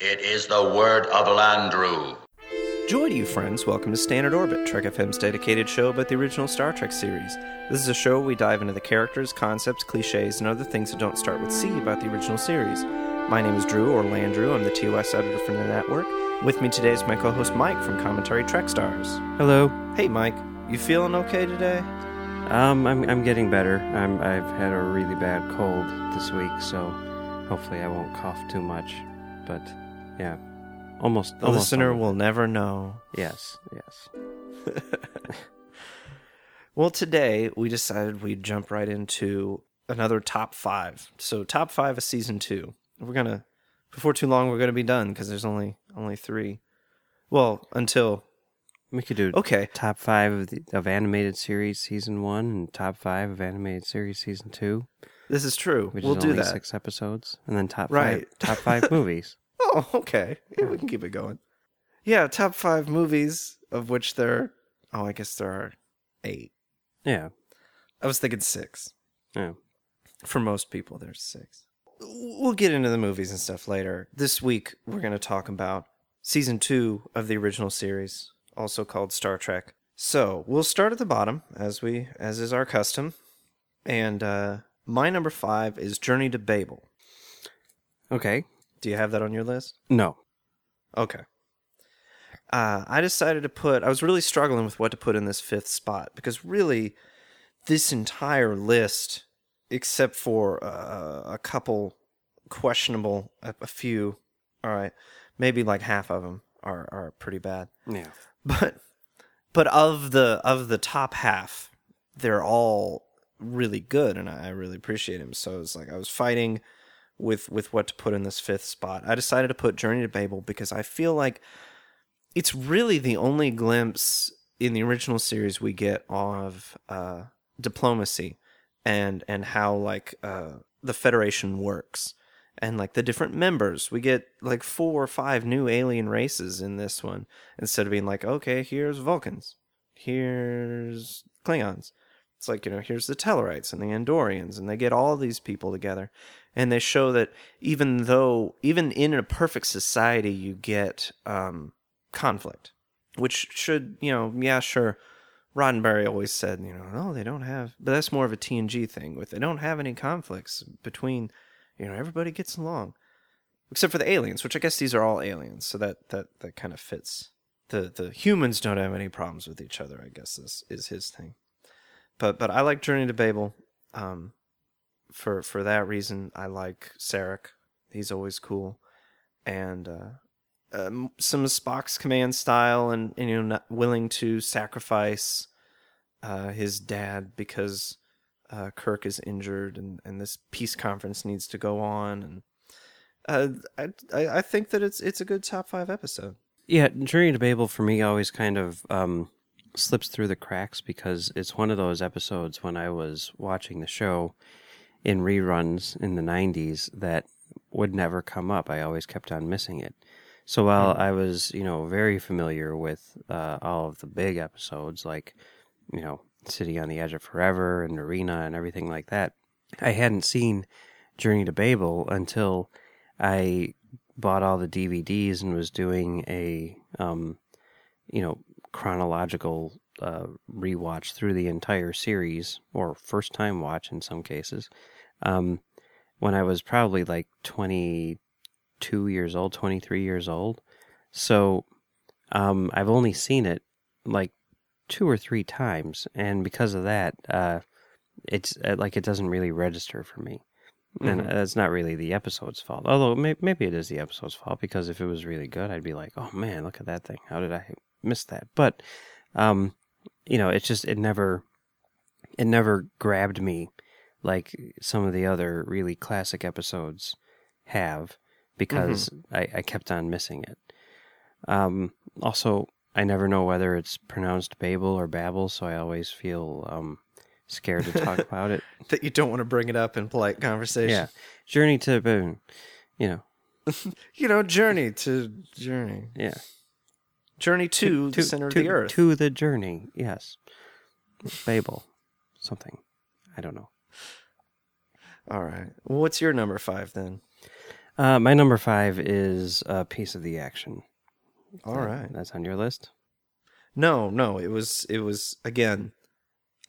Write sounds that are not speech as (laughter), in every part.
It is the word of Landru. Joy to you, friends. Welcome to Standard Orbit, Trek FM's dedicated show about the original Star Trek series. This is a show where we dive into the characters, concepts, cliches, and other things that don't start with C about the original series. My name is Drew, or Landrew. I'm the TOS editor for the network. With me today is my co host Mike from Commentary Trek Stars. Hello. Hey, Mike. You feeling okay today? Um, I'm I'm getting better. I'm I've had a really bad cold this week, so hopefully I won't cough too much. But yeah, almost. The almost listener will never know. Yes, yes. (laughs) Well, today we decided we'd jump right into another top five. So, top five of season two. We're gonna before too long we're gonna be done because there's only only three. Well, until We could do okay, top five of, the, of animated series season one and top five of animated series season two, this is true. which we'll is do that. six episodes, and then top Right. five top five (laughs) movies. Oh, okay. Yeah, we can keep it going. Yeah, top five movies of which there. Oh, I guess there are eight. Yeah, I was thinking six. yeah. For most people, there's six. We'll get into the movies and stuff later. This week, we're going to talk about season two of the original series, also called Star Trek. So we'll start at the bottom, as we as is our custom. And uh, my number five is Journey to Babel. Okay. Do you have that on your list? No. Okay. Uh, I decided to put. I was really struggling with what to put in this fifth spot because really, this entire list, except for uh, a couple questionable, a, a few, all right, maybe like half of them are are pretty bad. Yeah. But but of the of the top half, they're all really good, and I, I really appreciate him. So it's like I was fighting with with what to put in this fifth spot. I decided to put Journey to Babel because I feel like it's really the only glimpse in the original series we get of uh, diplomacy and and how like uh, the Federation works and like the different members. We get like four or five new alien races in this one instead of being like, okay, here's Vulcans, here's Klingons. It's like, you know, here's the Tellarites and the Andorians, and they get all these people together. And they show that even though, even in a perfect society, you get um, conflict, which should, you know, yeah, sure. Roddenberry always said, you know, no, they don't have, but that's more of a TNG thing. With they don't have any conflicts between, you know, everybody gets along, except for the aliens, which I guess these are all aliens, so that that that kind of fits. The the humans don't have any problems with each other. I guess this is his thing. But but I like Journey to Babel. Um, for for that reason, I like Sarek. He's always cool, and uh, um, some Spock's command style, and, and you know, not willing to sacrifice uh, his dad because uh, Kirk is injured, and, and this peace conference needs to go on, and uh, I, I I think that it's it's a good top five episode. Yeah, Journey to Babel for me always kind of um, slips through the cracks because it's one of those episodes when I was watching the show in reruns in the 90s that would never come up. I always kept on missing it. So while I was, you know, very familiar with uh, all of the big episodes like, you know, City on the Edge of Forever and Arena and everything like that, I hadn't seen Journey to Babel until I bought all the DVDs and was doing a, um, you know, chronological uh, rewatch through the entire series, or first time watch in some cases, um, when I was probably like 22 years old, 23 years old. So um, I've only seen it like two or three times, and because of that, uh, it's uh, like it doesn't really register for me. And Mhm. that's not really the episode's fault. Although may- maybe it is the episode's fault because if it was really good, I'd be like, "Oh man, look at that thing! How did I miss that?" But, um, you know, it's just it never, it never grabbed me like some of the other really classic episodes have because I, I kept on missing it. Um, also, I never know whether it's pronounced Babel or Babel, so I always feel um, scared to talk (laughs) about it. That you don't want to bring it up in polite conversation. Yeah, Journey to Boone, you know, (laughs) You know, journey to journey. yeah, Journey to, the center to, of the earth. to the journey. Yes, Babel, something. I don't know. All right. What's your number five then? Uh, my number five is a piece of the action. All right. that's on your list. No, no, it was it was again.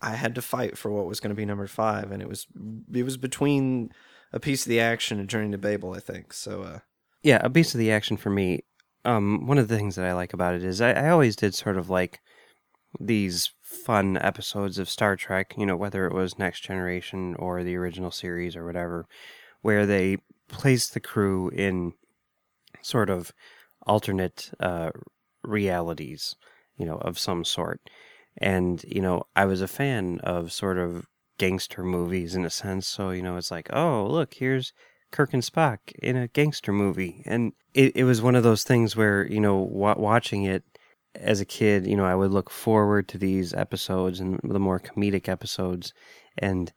I had to fight for what was going to be number five, and it was it was between a piece of the action and Journey to Babel, I think. So, uh, Yeah, a piece of the action for me. Um, one of the things that I like about it is I, I always did sort of like these fun episodes of Star Trek, you know, whether it was Next Generation or the original series or whatever, where they placed the crew in sort of alternate uh, realities, you know, of some sort. And, you know, I was a fan of sort of gangster movies in a sense. So, you know, it's like, oh, look, here's Kirk and Spock in a gangster movie. And it, it was one of those things where, you know, wa- watching it as a kid, you know, I would look forward to these episodes and the more comedic episodes. And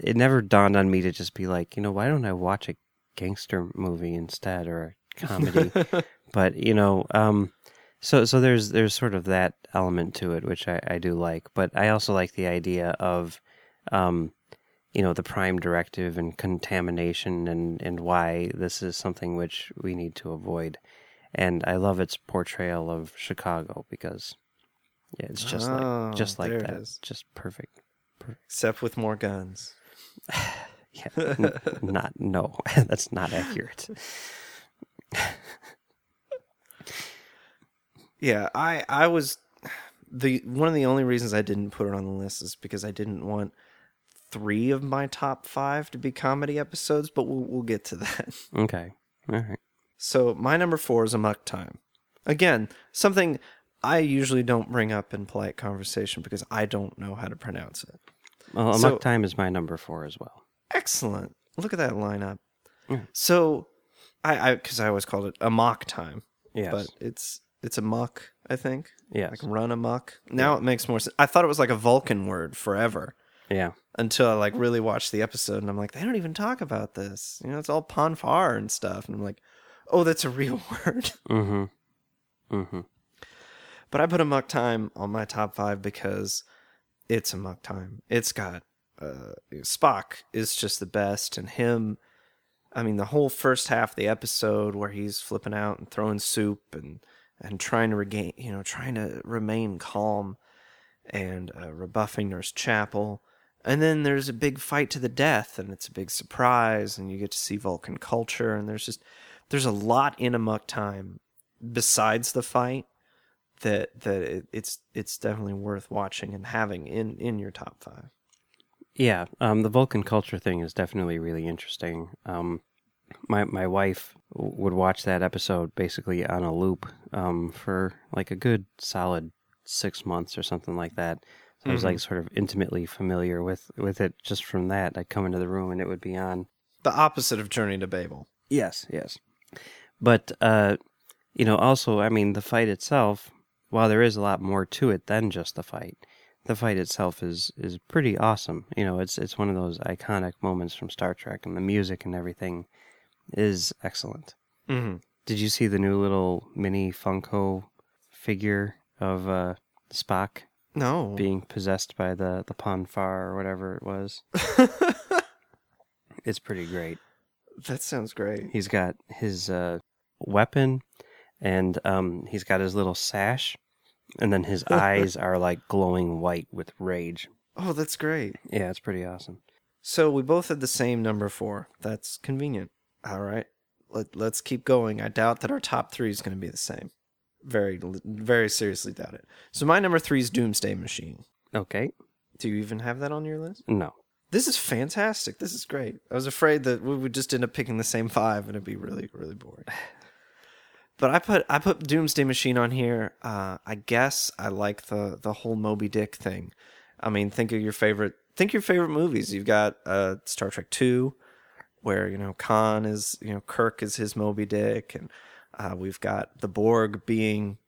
it never dawned on me to just be like, you know, why don't I watch a gangster movie instead or a comedy? (laughs) but, you know, um, so so there's there's sort of that element to it, which I, I do like. But I also like the idea of um, you know, the prime directive and contamination and, and why this is something which we need to avoid. And I love its portrayal of Chicago because yeah, it's just Oh, like just like that. Just perfect. except with more guns. (sighs) Yeah. n- not no. (laughs) That's not accurate. (laughs) Yeah, I I was (sighs) the one of the only reasons I didn't put it on the list is because I didn't want three of my top five to be comedy episodes, but we'll we'll get to that. (laughs) Okay. All right. So my number four is Amok Time. Again, something I usually don't bring up in polite conversation because I don't know how to pronounce it. Well, Amok So- Time is my number four as well. Excellent. Look at that lineup. Mm. So I I because I always called it Amok Time, Yes. but it's it's a amok, I think. Yeah. Like run amok. Now it makes more sense. I thought it was like a Vulcan word forever yeah. until I like really watched the episode and I'm like, they don't even talk about this. You know, it's all pon farr and stuff. And I'm like, oh, that's a real (laughs) word. Mm-hmm. Mm-hmm. But I put Amok Time on my top five because it's Amok Time. It's got uh, Spock is just the best, and him. I mean, the whole first half of the episode where he's flipping out and throwing soup and and trying to regain, you know, trying to remain calm and uh, rebuffing Nurse Chapel. And then there's a big fight to the death, and it's a big surprise, and you get to see Vulcan culture, and there's just there's a lot in Amok Time besides the fight that that it, it's it's definitely worth watching and having in in your top five. Yeah, um, the Vulcan culture thing is definitely really interesting. Um, my my wife would watch that episode basically on a loop um, for like a good solid six months or something like that. So I was like sort of intimately familiar with with it just from that. I'd come into the room and it would be on. The opposite of Journey to Babel. Yes, yes. But uh, you know, also, I mean, the fight itself, while there is a lot more to it than just the fight, the fight itself is is pretty awesome. You know, it's it's one of those iconic moments from Star Trek, and the music and everything is excellent. Mm-hmm. Did you see the new little mini Funko figure of uh, Spock No. being possessed by the the Pon farr or whatever it was? (laughs) It's pretty great. that sounds great. He's got his uh, weapon, and um, he's got his little sash, and then his (laughs) eyes are like glowing white with rage. Oh, that's great. Yeah, it's pretty awesome. So we both had the same number four. That's convenient. All right. Let, let's keep going. I doubt that our top three is going to be the same. Very, very seriously doubt it. So my number three is Doomsday Machine. Okay. Do you even have that on your list? No. This is fantastic. This is great. I was afraid that we would just end up picking the same five and it'd be really, really boring. (sighs) But I put I put Doomsday Machine on here. Uh, I guess I like the the whole Moby Dick thing. I mean, think of your favorite think your favorite movies. You've got uh, Star Trek Two, where you know Khan is you know Kirk is his Moby Dick, and uh, we've got the Borg being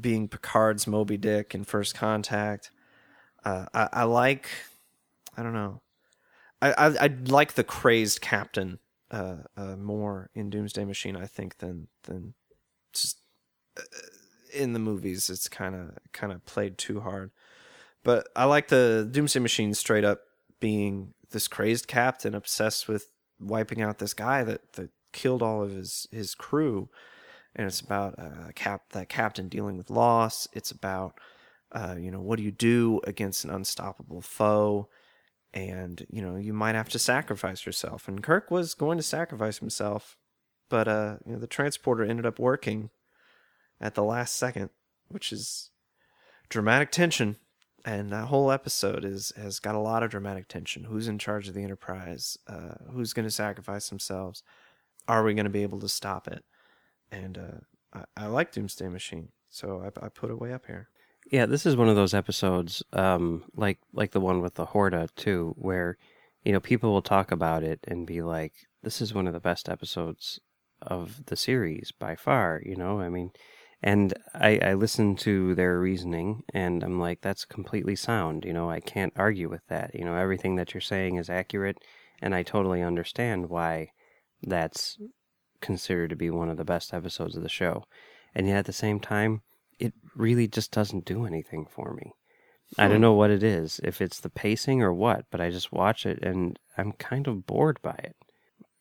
being Picard's Moby Dick in First Contact. Uh, I, I like, I don't know, I, I I like the crazed captain uh, uh, more in Doomsday Machine, I think, than than just uh, in the movies. It's kind of kind of played too hard. But I like the Doomsday Machine straight up being this crazed captain obsessed with wiping out this guy that, that killed all of his, his crew. And it's about uh, cap that captain dealing with loss. It's about uh, you know what do you do against an unstoppable foe, and you know you might have to sacrifice yourself. And Kirk was going to sacrifice himself, but uh, you know the transporter ended up working at the last second, which is dramatic tension and that whole episode is has got a lot of dramatic tension. Who's in charge of the Enterprise? Uh, who's going to sacrifice themselves? Are we going to be able to stop it? And uh, I, I like Doomsday Machine, so I, I put it way up here. Yeah, this is one of those episodes, um, like like the one with the Horta too, where you know people will talk about it and be like, "This is one of the best episodes of the series by far." You know, I mean, and I, I listen to their reasoning and I'm like, that's completely sound. You know, I can't argue with that. You know, everything that you're saying is accurate, and I totally understand why that's considered to be one of the best episodes of the show. And yet at the same time, it really just doesn't do anything for me. I don't know what it is, if it's the pacing or what, but I just watch it and I'm kind of bored by it,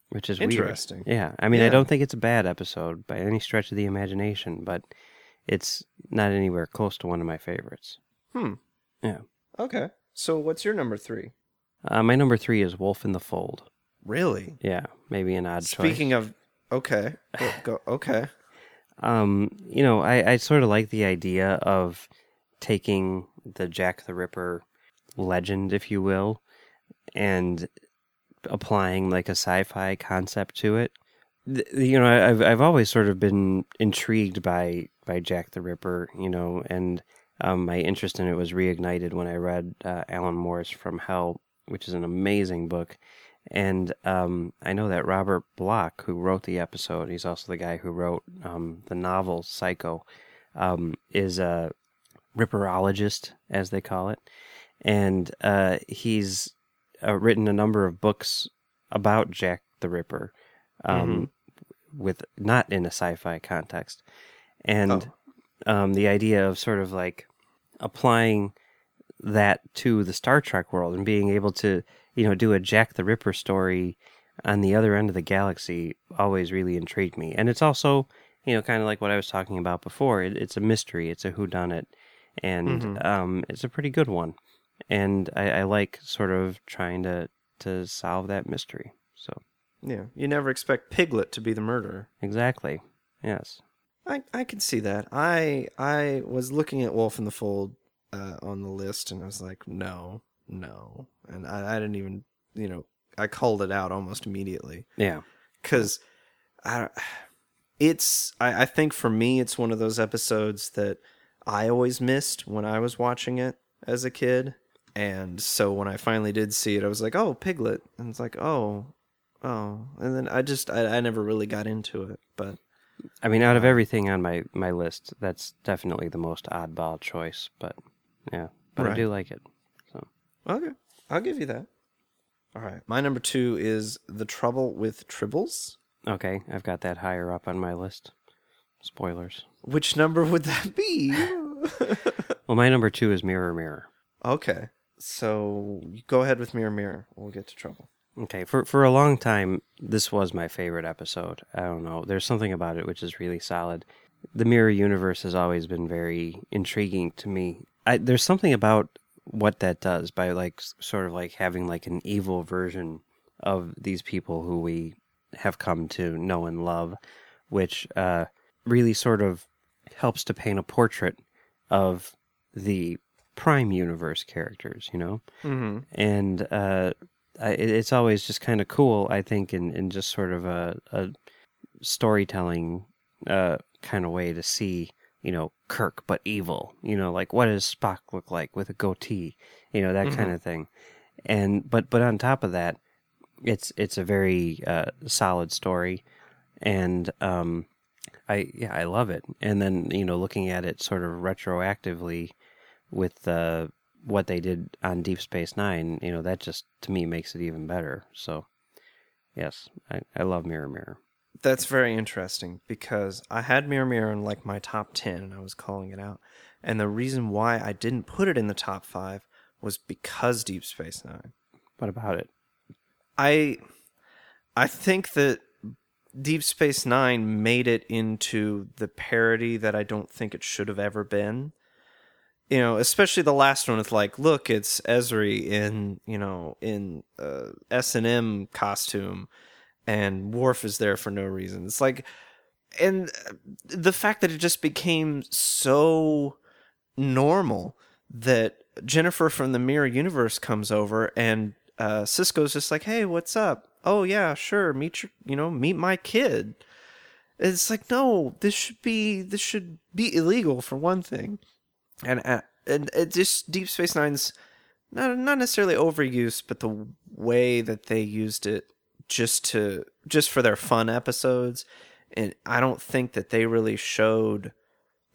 which is weird. Interesting. Yeah, I mean, I don't think it's a bad episode by any stretch of the imagination, but it's not anywhere close to one of my favorites. Hmm. Yeah. Okay. So what's your number three? Uh, my number three is Wolf in the Fold. Really? Yeah, maybe an odd choice. Speaking of, okay, go, go okay. (sighs) um, you know, I, I sort of like the idea of taking the Jack the Ripper legend, if you will, and applying like a sci-fi concept to it. You know, I've I've always sort of been intrigued by by Jack the Ripper, you know, and um, my interest in it was reignited when I read uh, Alan Moore's From Hell, which is an amazing book. And um, I know that Robert Bloch, who wrote the episode, he's also the guy who wrote um, the novel Psycho, um, is a ripperologist, as they call it. And uh, he's uh, written a number of books about Jack the Ripper, um, with not in a sci-fi context, and um, the idea of sort of like applying that to the Star Trek world and being able to, you know, do a Jack the Ripper story on the other end of the galaxy always really intrigued me. And it's also, you know, kind of like what I was talking about before. It, it's a mystery. It's a whodunit, and um, it's a pretty good one. And I, I like sort of trying to to solve that mystery. So Yeah, you never expect Piglet to be the murderer. exactly, yes. I, I can see that. I I was looking at Wolf in the Fold uh, on the list, and I was like, no, no, and I, I didn't even, you know, I called it out almost immediately Yeah. because I, it's I, I think for me it's one of those episodes that I always missed when I was watching it as a kid, and so when I finally did see it, I was like, oh, Piglet, and it's like, oh, oh, and then I just I, I never really got into it, but. I mean, out of everything on my, my list, that's definitely the most oddball choice. But yeah, but I do like it. So Okay, I'll give you that. All right, my number two is the trouble with tribbles. okay, I've got that higher up on my list. Spoilers. Which number would that be? (laughs) Well, my number two is Mirror Mirror. okay, so go ahead with Mirror Mirror. We'll get to trouble. Okay, for for a long time, this was my favorite episode. I don't know. There's something about it which is really solid. The mirror universe has always been very intriguing to me. I, there's something about what that does by like sort of like having like an evil version of these people who we have come to know and love, which uh, really sort of helps to paint a portrait of the prime universe characters. You know Mm-hmm. and uh, I, it's always just kind of cool, I think, in, in just sort of a, a storytelling uh, kind of way to see, you know, Kirk but evil. You know, like what does Spock look like with a goatee? You know, that kind of thing. and but but on top of that, it's it's a very uh, solid story, and um, I yeah I love it. And then you know looking at it sort of retroactively with uh, what they did on Deep Space Nine, you know that just to me makes it even better. So yes, I, I love Mirror Mirror. That's very interesting because I had Mirror Mirror in like my top 10 and I was calling it out. And the reason why I didn't put it in the top 5 was because Deep Space 9. What about it? I I think that Deep Space 9 made it into the parody that I don't think it should have ever been. You know, especially the last one with like, look, it's Ezri in, you know, in uh, S&M costume and Worf is there for no reason. It's like, and the fact that it just became so normal that Jennifer from the Mirror Universe comes over and uh, Sisko's just like, "Hey, what's up? Oh yeah, sure. Meet your, you know, meet my kid." It's like, no, this should be this should be illegal for one thing, and uh, and it just Deep Space Nine's not not necessarily overuse, but the way that they used it just to just for their fun episodes and i don't think that they really showed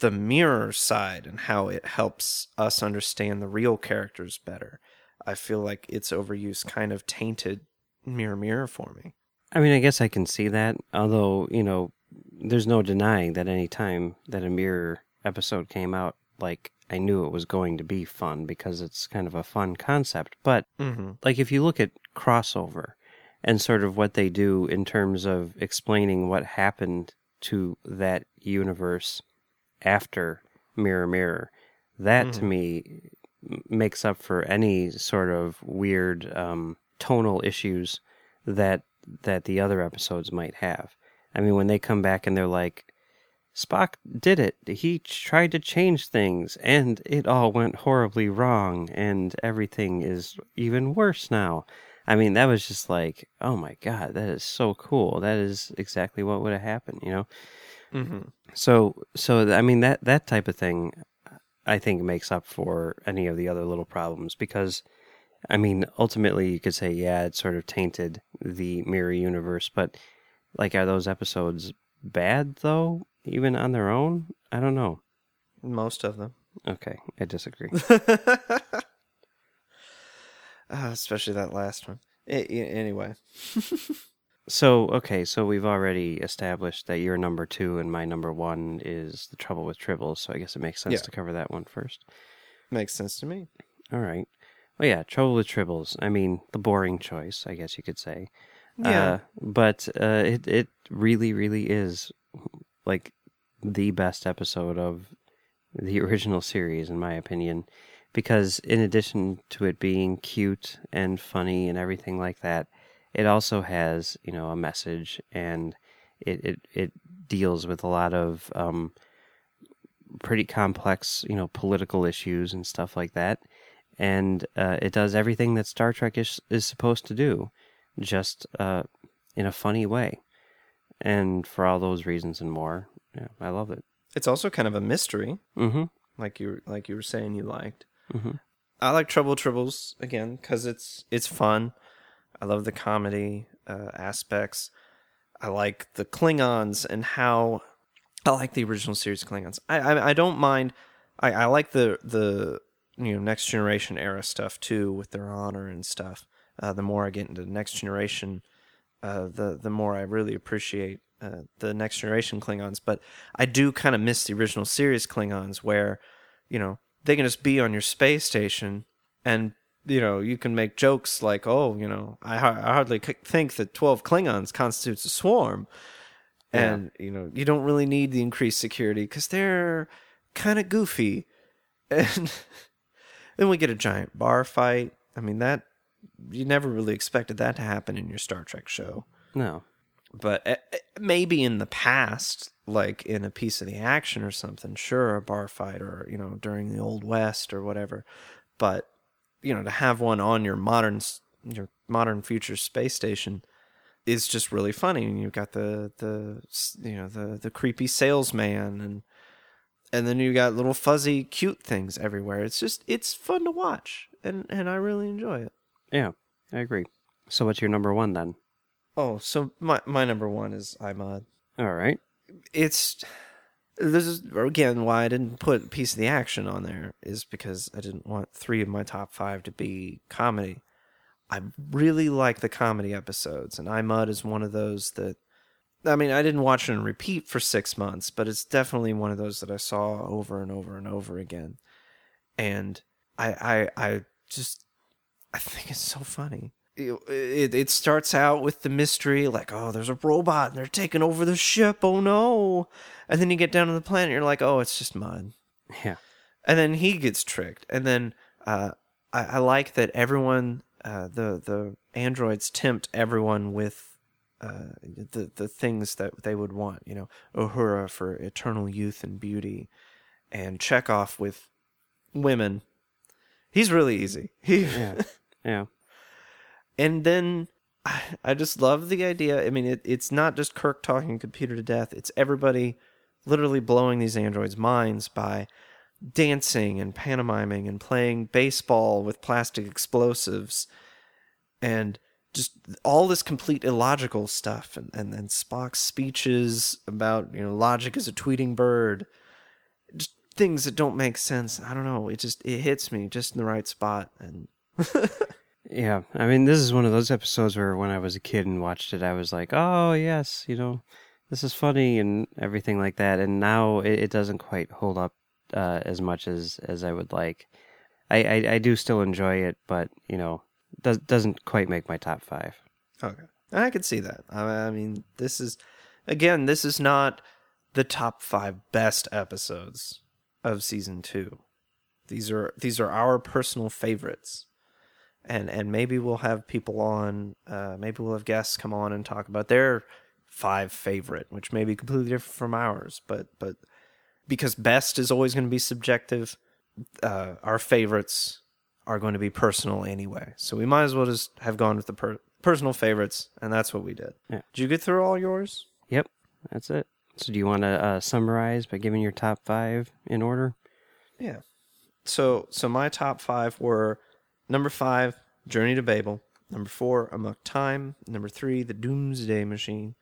the mirror side and how it helps us understand the real characters better i feel like its overuse kind of tainted mirror mirror for me I mean, I guess I can see that. Although, you know, there's no denying that any time that a mirror episode came out, like I knew it was going to be fun because it's kind of a fun concept. But mm-hmm. like if you look at crossover and sort of what they do in terms of explaining what happened to that universe after Mirror Mirror, that to me makes up for any sort of weird um, tonal issues that that the other episodes might have. I mean, when they come back and they're like, Spock did it. He tried to change things, and it all went horribly wrong, and everything is even worse now. I mean, that was just like, oh my god, that is so cool. That is exactly what would have happened, you know. Mm-hmm. So, so I mean that that type of thing, I think makes up for any of the other little problems because, I mean, ultimately you could say, yeah, it sort of tainted the mirror universe, but like, are those episodes bad though, even on their own? I don't know. most of them Okay, I disagree. (laughs) uh, (sighs) especially that last one A- a- anyway (laughs) so, okay, so we've already established that your number two and my number one is the trouble with tribbles. So I guess it makes sense Yeah. to cover that one first. makes sense to me All right. Well, yeah, trouble with tribbles. I mean, the boring choice, I guess you could say. Yeah. Uh, but uh, it it really really is like the best episode of the original series, in my opinion, because in addition to it being cute and funny and everything like that, it also has you know a message and it it, it deals with a lot of um, pretty complex you know political issues and stuff like that and uh, it does everything that Star Trek is is supposed to do, just uh, in a funny way. And for all those reasons and more, yeah, I love it. it's also kind of a mystery Mm-hmm. like you like you were saying you liked. Mhm. I like Trouble Tribbles again because it's it's fun. I love the comedy uh, aspects. I like the Klingons and how I like the original series Klingons. I I, I don't mind. I, I like the the you know next generation era stuff too with their honor and stuff. Uh, the more I get into next generation, uh, the the more I really appreciate uh, the next generation Klingons. But I do kind of miss the original series Klingons, where you know they can just be on your space station, and you know you can make jokes like, "Oh, you know, I, I hardly think that twelve Klingons constitutes a swarm," and you know you don't really need the increased security because they're kind of goofy, (laughs) and then we get a giant bar fight. I mean that you never really expected that to happen in your Star Trek show. No, but uh, uh, maybe in the past like in a piece of the action or something sure a bar fight or you know during the old west or whatever but you know to have one on your modern your modern future space station is just really funny and you've got the the you know the the creepy salesman and and then you got little fuzzy cute things everywhere it's just it's fun to watch and and I really enjoy it Yeah, I agree. So what's your number one then? Oh, so my my number one is I Mudd. All right. It's this is again why I didn't put piece of the action on there is because I didn't want three of my top five to be comedy. I really like the comedy episodes, and I Mudd is one of those that. I mean, I didn't watch it and repeat for six months, but it's definitely one of those that I saw over and over and over again, and I I I just I think it's so funny. It, it, it starts out with the mystery, like, oh, there's a robot and they're taking over the ship. Oh no! And then you get down to the planet, you're like, oh, it's just Mudd. Yeah. And then he gets tricked. And then uh, I, I like that everyone, uh, the the androids tempt everyone with uh, the the things that they would want. You know, Uhura for eternal youth and beauty, and Chekov with women. He's really easy. He (laughs) Yeah. Yeah. And then I, I just love the idea. I mean, it, it's not just Kirk talking computer to death. It's everybody literally blowing these androids' minds by dancing and pantomiming and playing baseball with plastic explosives and just all this complete illogical stuff and, and then Spock's speeches about, you know, logic is a tweeting bird. Just things that don't make sense. I don't know. It just it hits me just in the right spot and (laughs) Yeah, I mean, this is one of those episodes where when I was a kid and watched it, I was like, "Oh yes, you know, this is funny and everything like that." And now it, it doesn't quite hold up uh, as much as as I would like. I, I I do still enjoy it, but you know, does doesn't quite make my top five. Okay. I can see that. I I mean, this is, again, this is not the top five best episodes of season two. These are these are our personal favorites, and and maybe we'll have people on. Uh, maybe we'll have guests come on and talk about their five favorite, which may be completely different from ours. But but because best is always going to be subjective, uh, our favorites are going to be personal anyway. So we might as well just have gone with the per- personal favorites, and that's what we did. Yeah. Did you get through all yours? Yep, that's it. So, do you want to uh, summarize by giving your top five in order? Yeah. So so my top five were number five, Journey to Babel. Number four, Amok Time. Number three, The Doomsday Machine.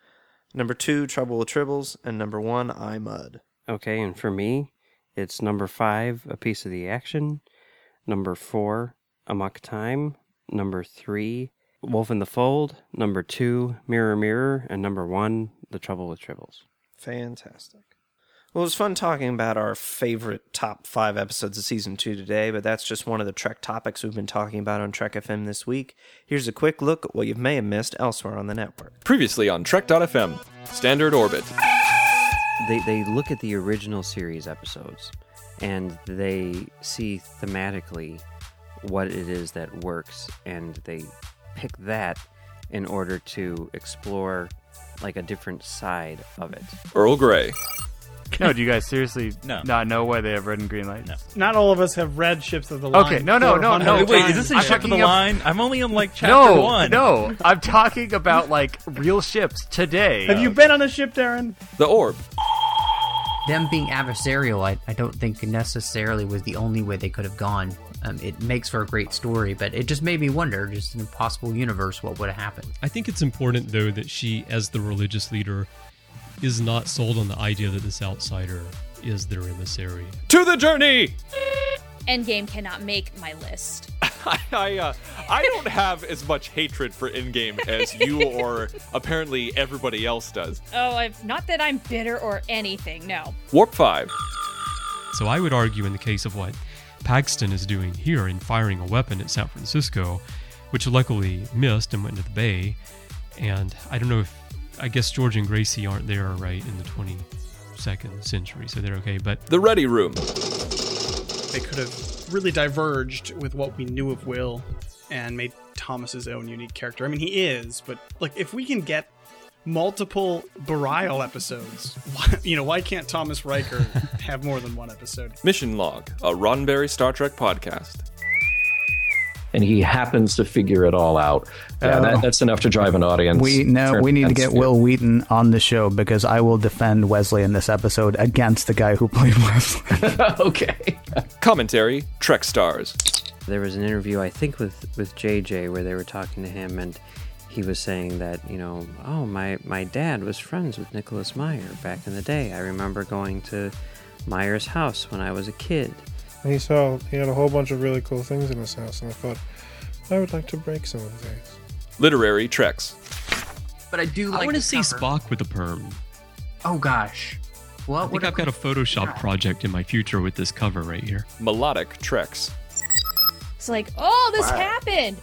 Number two, Trouble with Tribbles, and number one, I Mudd. Okay, and for me, it's number five, A Piece of the Action. Number four, Amok Time. Number three, Wolf in the Fold. Number two, Mirror Mirror. And number one, The Trouble with Tribbles. Fantastic. Well, it was fun talking about our favorite top five episodes of season two today, but that's just one of the Trek topics we've been talking about on Trek FM this week. Here's a quick look at what you may have missed elsewhere on the network. Previously on Trek.fm, Standard Orbit. They, they look at the original series episodes and they see thematically what it is that works and they pick that in order to explore like a different side of it. Earl Grey. (laughs) No, do you guys seriously No. not know why they have red and green lights? No. Not all of us have read Ships of the Line. Okay, no, no, no, 400 no. Wait, wait, is times. this a I'm ship of the talking ab- line? I'm only on like chapter no, one. no. I'm talking about like real ships today. Have you been on a ship, Darren? The Orb. them being adversarial, I, I don't think necessarily was the only way they could have gone. Um, it makes for a great story, but it just made me wonder, just in a possible universe, what would have happened. I think it's important, though, that she, as the religious leader, is not sold on the idea that this outsider is their emissary. To the journey! Endgame cannot make my list. (laughs) I I, uh, I don't have as much hatred for Endgame as you (laughs) or apparently everybody else does. Oh, I've not that I'm bitter or anything. No. Warp 5. So I would argue, in the case of what Paxton is doing here in firing a weapon at San Francisco, which luckily missed and went into the bay, and I don't know if I guess George and Gracie aren't there right in the 22nd century, so they're okay. But The Ready Room. They could have really diverged with what we knew of Will and made Thomas's own unique character. I mean, he is, but like if we can get multiple Barclay episodes, why, you know, why can't Thomas Riker (laughs) have more than one episode? Mission Log, a Roddenberry Star Trek podcast. And he happens to figure it all out. Yeah, Oh. that, that's enough to drive an audience. We no, we need to get you. Wil Wheaton on the show because I will defend Wesley in this episode against the guy who played (laughs) Wesley. (laughs) okay. Commentary Trek Stars. There was an interview, I think, with, with JJ where they were talking to him, and he was saying that, you know, oh, my, my dad was friends with Nicholas Meyer back in the day. I remember going to Meyer's house when I was a kid. And he saw he had a whole bunch of really cool things in his house, and I thought, I would like to break some of these. Literary Treks. But I do like I want to see cover. Spock with a perm. Oh gosh. Well, I think I've got a Photoshop project in my future with this cover right here. Melodic Treks. It's like, oh, this Wow. happened.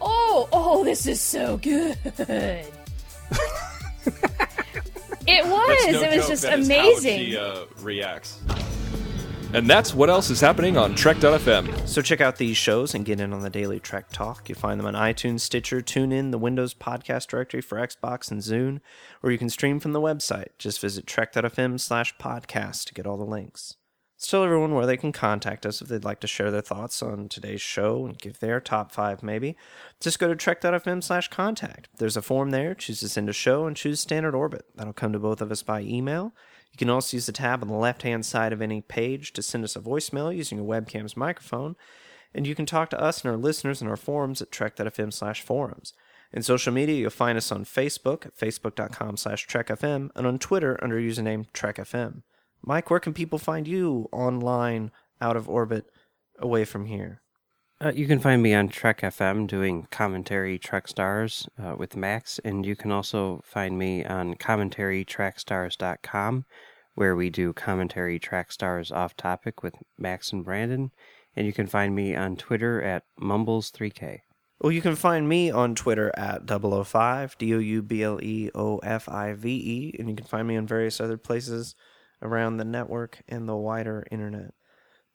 Oh, oh, this is so good. (laughs) it was. No it was joke, just that is amazing. How she uh, reacts. And that's what else is happening on Trek.fm. So check out these shows and get in on the daily Trek Talk. You'll find them on iTunes, Stitcher, TuneIn, the Windows Podcast Directory for Xbox and Zune, or you can stream from the website. Just visit trek.fm slash podcast to get all the links. Let's tell everyone where they can contact us if they'd like to share their thoughts on today's show and give their top five maybe. Just go to trek.fm slash contact. There's a form there. Choose to send a show and choose standard orbit. That'll come to both of us by email. You can also use the tab on the left hand side of any page to send us a voicemail using your webcam's microphone. And you can talk to us and our listeners in our forums at trek.fm slash forums. In social media, you'll find us on Facebook at facebook.com slash trekfm and on Twitter under username trekfm. Mike, where can people find you online, out of orbit, away from here? Uh, you can find me on Trek FM doing commentary Trek Stars uh, with Max, and you can also find me on commentarytrackstars.com, where we do commentary Track Stars off topic with Max and Brandon. And you can find me on Twitter at Mumbles3K. Well, you can find me on Twitter at 005, D O U B L E O F I V E, and you can find me on various other places around the network and the wider internet.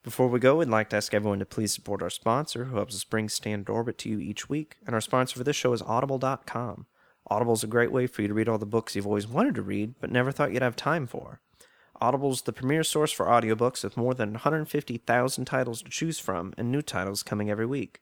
Before we go, we'd like to ask everyone to please support our sponsor who helps us bring Standard Orbit to you each week. And our sponsor for this show is Audible.com. Audible is a great way for you to read all the books you've always wanted to read but never thought you'd have time for. Audible is the premier source for audiobooks with more than 150,000 titles to choose from and new titles coming every week.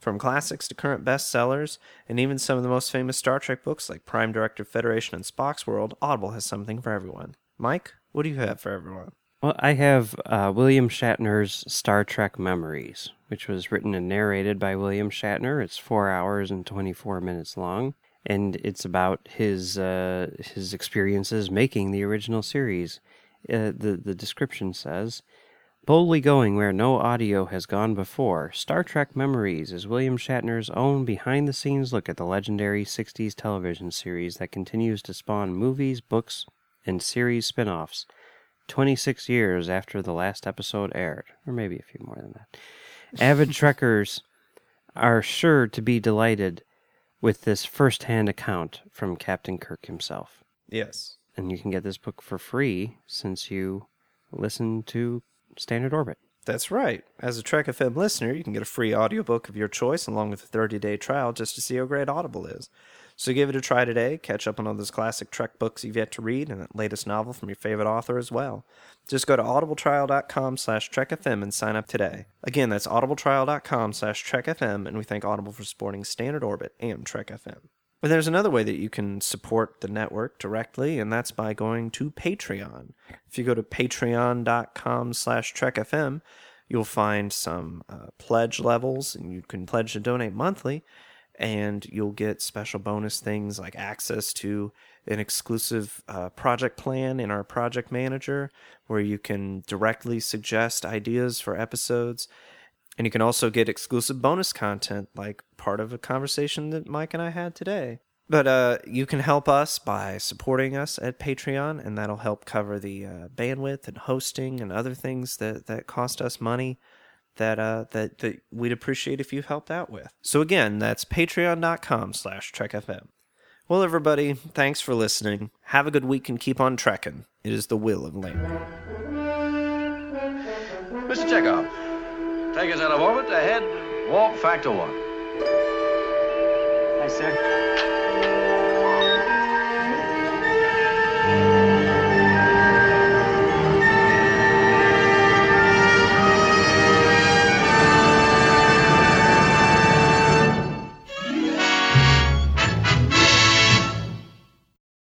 From classics to current bestsellers, and even some of the most famous Star Trek books like Prime Directive Federation and Spock's World, Audible has something for everyone. Mike, what do you have for everyone? Well, I have uh, William Shatner's Star Trek Memories, which was written and narrated by William Shatner. It's four hours and 24 minutes long, and it's about his uh, his experiences making the original series. Uh, the, the description says, Boldly going where no audio has gone before, Star Trek Memories is William Shatner's own behind the scenes look at the legendary 60s television series that continues to spawn movies, books, and series spin offs. 26 years after the last episode aired, or maybe a few more than that. Avid (laughs) Trekkers are sure to be delighted with this first hand account from Captain Kirk himself. Yes. And you can get this book for free since you listen to Standard Orbit. That's right. As a Trek FM listener, you can get a free audiobook of your choice along with a 30 day trial just to see how great Audible is. So give it a try today. Catch up on all those classic Trek books you've yet to read and that latest novel from your favorite author as well. Just go to audibletrial.com slash trekfm and sign up today. Again, that's audibletrial.com slash trekfm, and we thank Audible for supporting Standard Orbit and Trek FM. But there's another way that you can support the network directly, and that's by going to Patreon. If you go to patreon.com slash trekfm, you'll find some uh, pledge levels, and you can pledge to donate monthly, and you'll get special bonus things like access to an exclusive uh, project plan in our project manager, where you can directly suggest ideas for episodes. And you can also get exclusive bonus content, like part of a conversation that Mike and I had today. But uh, you can help us by supporting us at Patreon, and that'll help cover the uh, bandwidth and hosting and other things that, that cost us money that uh that, that we'd appreciate if you helped out with. So again, that's patreon.com slash trekfm. Well everybody, thanks for listening. Have a good week and keep on trekking. It is the will of Lane. Mr. Chekov, take us out of orbit ahead, warp factor one. Hi, sir.